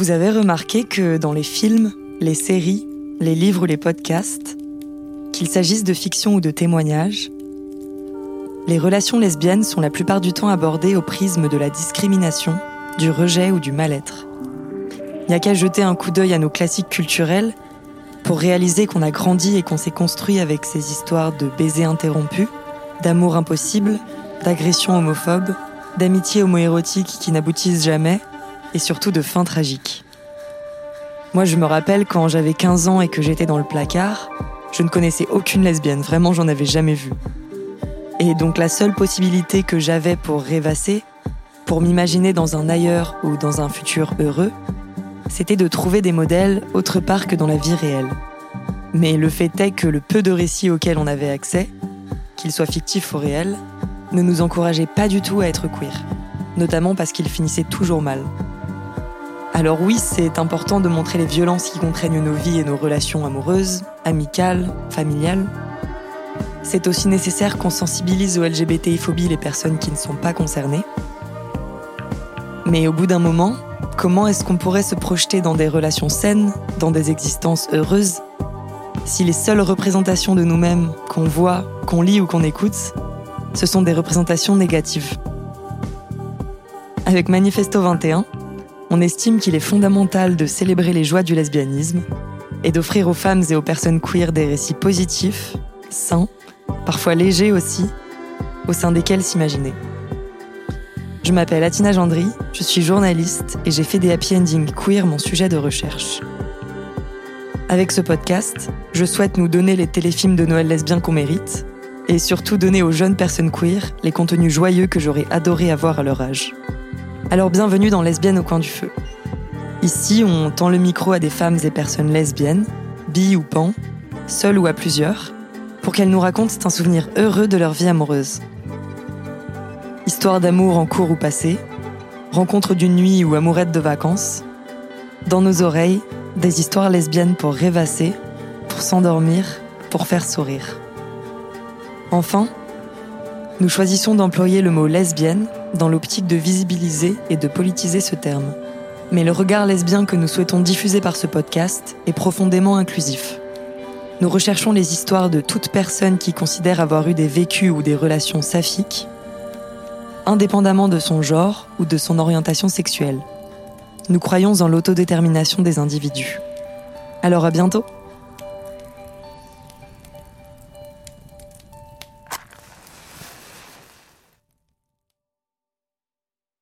Vous avez remarqué que dans les films, les séries, les livres ou les podcasts, qu'il s'agisse de fiction ou de témoignages, les relations lesbiennes sont la plupart du temps abordées au prisme de la discrimination, du rejet ou du mal-être. Il n'y a qu'à jeter un coup d'œil à nos classiques culturels pour réaliser qu'on a grandi et qu'on s'est construit avec ces histoires de baisers interrompus, d'amour impossible, d'agressions homophobes, d'amitiés homoérotiques qui n'aboutissent jamais, et surtout de fins tragiques. Moi, je me rappelle quand j'avais 15 ans et que j'étais dans le placard, je ne connaissais aucune lesbienne, vraiment j'en avais jamais vu. Et donc la seule possibilité que j'avais pour rêvasser, pour m'imaginer dans un ailleurs ou dans un futur heureux, c'était de trouver des modèles autre part que dans la vie réelle. Mais le fait est que le peu de récits auxquels on avait accès, qu'ils soient fictifs ou réels, ne nous encourageait pas du tout à être queer, notamment parce qu'ils finissaient toujours mal. Alors oui, c'est important de montrer les violences qui contraignent nos vies et nos relations amoureuses, amicales, familiales. C'est aussi nécessaire qu'on sensibilise aux LGBTI-phobie les personnes qui ne sont pas concernées. Mais au bout d'un moment, comment est-ce qu'on pourrait se projeter dans des relations saines, dans des existences heureuses, si les seules représentations de nous-mêmes qu'on voit, qu'on lit ou qu'on écoute ce sont des représentations négatives? Avec Manifesto 21, on estime qu'il est fondamental de célébrer les joies du lesbianisme et d'offrir aux femmes et aux personnes queer des récits positifs, sains, parfois légers aussi, au sein desquels s'imaginer. Je m'appelle Atina Gendry, je suis journaliste et j'ai fait des happy endings queer mon sujet de recherche. Avec ce podcast, je souhaite nous donner les téléfilms de Noël lesbien qu'on mérite et surtout donner aux jeunes personnes queer les contenus joyeux que j'aurais adoré avoir à leur âge. Alors bienvenue dans Lesbienne au coin du feu. Ici, on tend le micro à des femmes et personnes lesbiennes, bi ou pan, seules ou à plusieurs, pour qu'elles nous racontent un souvenir heureux de leur vie amoureuse. Histoire d'amour en cours ou passé, rencontre d'une nuit ou amourette de vacances, dans nos oreilles, des histoires lesbiennes pour rêvasser, pour s'endormir, pour faire sourire. Enfin, nous choisissons d'employer le mot lesbienne dans l'optique de visibiliser et de politiser ce terme. Mais le regard lesbien que nous souhaitons diffuser par ce podcast est profondément inclusif. Nous recherchons les histoires de toute personne qui considère avoir eu des vécus ou des relations saphiques, indépendamment de son genre ou de son orientation sexuelle. Nous croyons en l'autodétermination des individus. Alors à bientôt